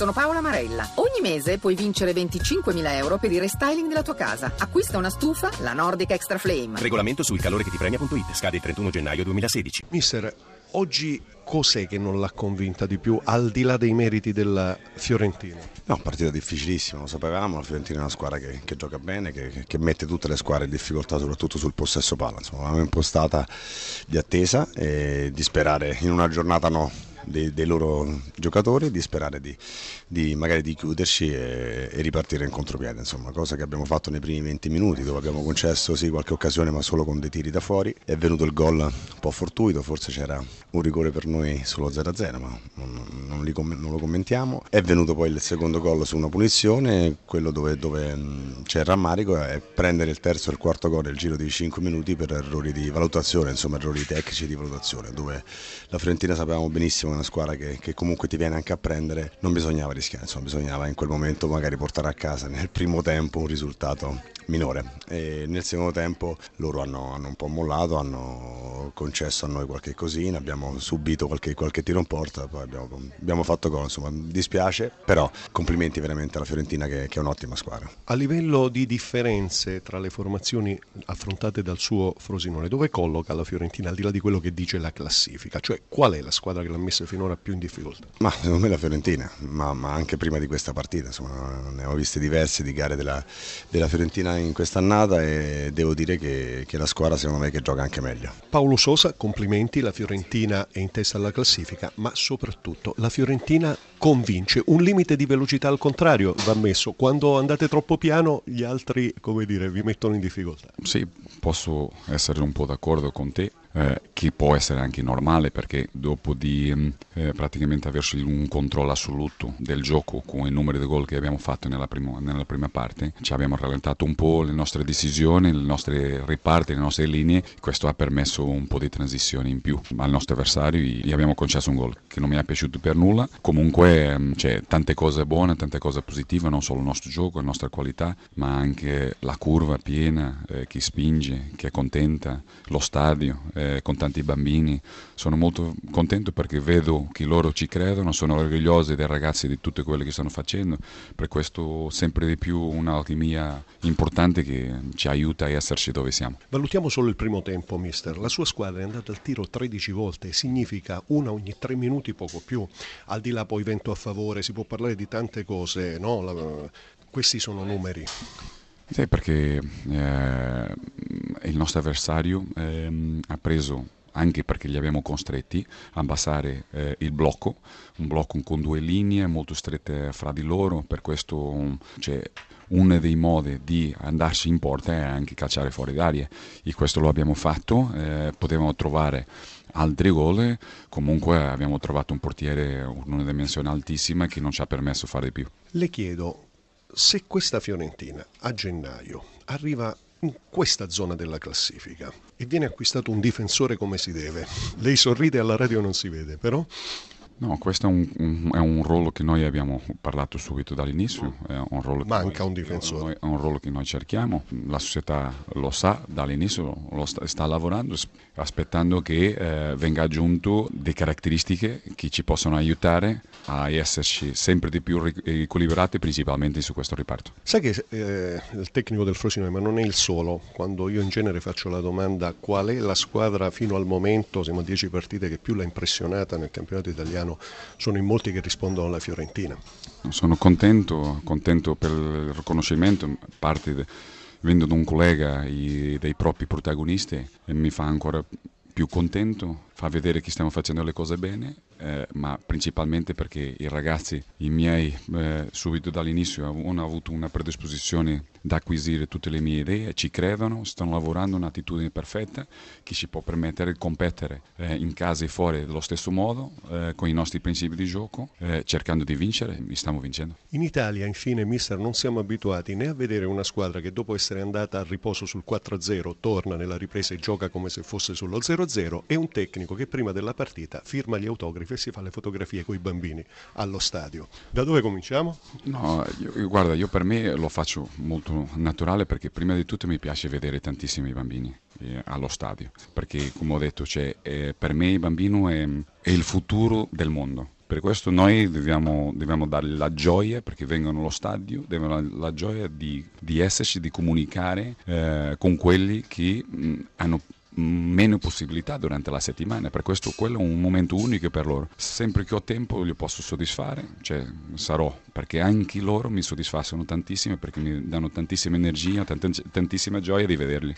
Sono Paola Marella. Ogni mese puoi vincere 25.000 euro per il restyling della tua casa. Acquista una stufa, la Nordic Extra Flame. Regolamento sul calore che ti premia.it. Scade il 31 gennaio 2016. Mister, oggi cos'è che non l'ha convinta di più, al di là dei meriti della Fiorentina? No, partita difficilissima, lo sapevamo, la Fiorentina è una squadra che, che gioca bene, che, che, mette tutte le squadre in difficoltà, soprattutto sul possesso palla. Insomma, l'abbiamo impostata di attesa e di sperare in una giornata no, dei, dei loro giocatori di sperare di, di, magari di chiuderci e, e, ripartire in contropiede, insomma, cosa che abbiamo fatto nei primi 20 minuti dove abbiamo concesso sì qualche occasione ma solo con dei tiri da fuori, è venuto il gol un po' fortuito, forse c'era un rigore per noi solo 0-0 ma non, non, li, non, lo commentiamo, è venuto poi il secondo gol su una punizione, quello dove, dove c'è il rammarico è prendere il terzo e il quarto gol nel giro di 5 minuti per errori di valutazione, insomma errori tecnici di valutazione, dove la Fiorentina sapevamo benissimo una squadra che, che, comunque ti viene anche a prendere, non bisognava rischiare, insomma, bisognava in quel momento magari portare a casa nel primo tempo un risultato minore. E nel secondo tempo loro hanno, hanno un po' mollato, hanno concesso a noi qualche cosina, abbiamo subito qualche, qualche tiro in porta, poi abbiamo, abbiamo fatto gol, insomma, dispiace, però complimenti veramente alla Fiorentina che, che è un'ottima squadra. A livello di differenze tra le formazioni affrontate dal suo Frosinone, dove colloca la Fiorentina al di là di quello che dice la classifica? Cioè qual è la squadra che l'ha messa finora più in difficoltà? Ma secondo me la Fiorentina, ma, ma anche prima di questa partita, insomma, ne ho viste diverse di gare della, della Fiorentina in quest'annata e devo dire che, che la squadra secondo me che gioca anche meglio. Paolo Sosa, complimenti, la Fiorentina è in testa alla classifica, ma soprattutto la Fiorentina convince, un limite di velocità al contrario va messo, quando andate troppo piano gli altri come dire, vi mettono in difficoltà. Sì, posso essere un po' d'accordo con te, eh, che può essere anche normale perché dopo di mm, eh, praticamente averci un controllo assoluto del gioco con i numeri di gol che abbiamo fatto nella, primo, nella, prima parte ci abbiamo rallentato un po' le nostre decisioni, le nostre riparti, le nostre linee questo ha permesso un po' di transizione in più al nostro avversario gli abbiamo concesso un gol che non mi è piaciuto per nulla. Comunque mm, c'è tante cose buone, tante cose positive non solo il nostro gioco, la nostra qualità ma anche la curva piena eh, chi spinge, chi è contenta lo stadio con tanti bambini. Sono molto contento perché vedo che loro ci credono, sono orgogliosi dei ragazzi di tutto quello che stanno facendo, per questo sempre di più un'alchimia importante che ci aiuta a esserci dove siamo. Valutiamo solo il primo tempo, mister. La sua squadra è andata al tiro 13 volte, significa una ogni tre minuti, poco più. Al di là poi vento a favore, si può parlare di tante cose, no? La, questi sono numeri. Sì, perché eh, il nostro avversario eh, ha preso anche perché li abbiamo costretti a abbassare eh, il blocco, un blocco con due linee molto strette fra di loro, per questo cioè, uno dei modi di andarci in porta è anche calciare fuori d'aria e questo lo abbiamo fatto, eh, potevamo trovare altri gol, comunque abbiamo trovato un portiere con una dimensione altissima che non ci ha permesso di fare di più. Le chiedo se questa Fiorentina a gennaio arriva in questa zona della classifica e viene acquistato un difensore come si deve, lei sorride alla radio non si vede, però No, questo è un, un, è un, ruolo che noi abbiamo parlato subito dall'inizio. Un Manca noi, un difensore. È un ruolo che noi cerchiamo, la società lo sa dall'inizio, lo sta, sta lavorando, aspettando che eh, venga aggiunto delle caratteristiche che ci possano aiutare a esserci sempre di più equilibrati, principalmente su questo riparto. Sai che eh, il tecnico del Frosinone, ma non è il solo, quando io in genere faccio la domanda qual è la squadra fino al momento, siamo a 10 partite, che più l'ha impressionata nel campionato italiano, sono in molti che rispondono alla Fiorentina. Sono contento, contento per il riconoscimento, parte de, venendo da un collega i, dei propri protagonisti e mi fa ancora più contento, fa vedere che stiamo facendo le cose bene, eh, ma principalmente perché i ragazzi, i miei, eh, subito dall'inizio hanno avuto una predisposizione da acquisire tutte le mie idee, ci credono, stanno lavorando un'attitudine perfetta che ci può permettere di competere eh, in casa e fuori dello stesso modo, eh, con i nostri principi di gioco, eh, cercando di vincere, e stiamo vincendo. In Italia, infine, mister, non siamo abituati né a vedere una squadra che dopo essere andata a riposo sul 4-0 torna nella ripresa e gioca come se fosse sullo 0-0 e un tecnico che prima della partita firma gli autografi si fa le fotografie con i bambini allo stadio. Da dove cominciamo? No, io, guarda, io per me lo faccio molto naturale perché prima di tutto mi piace vedere tantissimi bambini eh, allo stadio, perché come ho detto cioè, eh, per me il bambino è, è il futuro del mondo Per questo noi dobbiamo, dobbiamo dargli la gioia, perché vengono allo stadio, devono la, la gioia di, di, esserci, di comunicare eh, con quelli che mh, hanno meno possibilità durante la settimana, per questo quello è un momento unico per loro. Sempre che ho tempo li posso soddisfare, cioè sarò, perché anche loro mi soddisfacciono tantissimo, perché mi danno tantissima energia, tantissima gioia di vederli.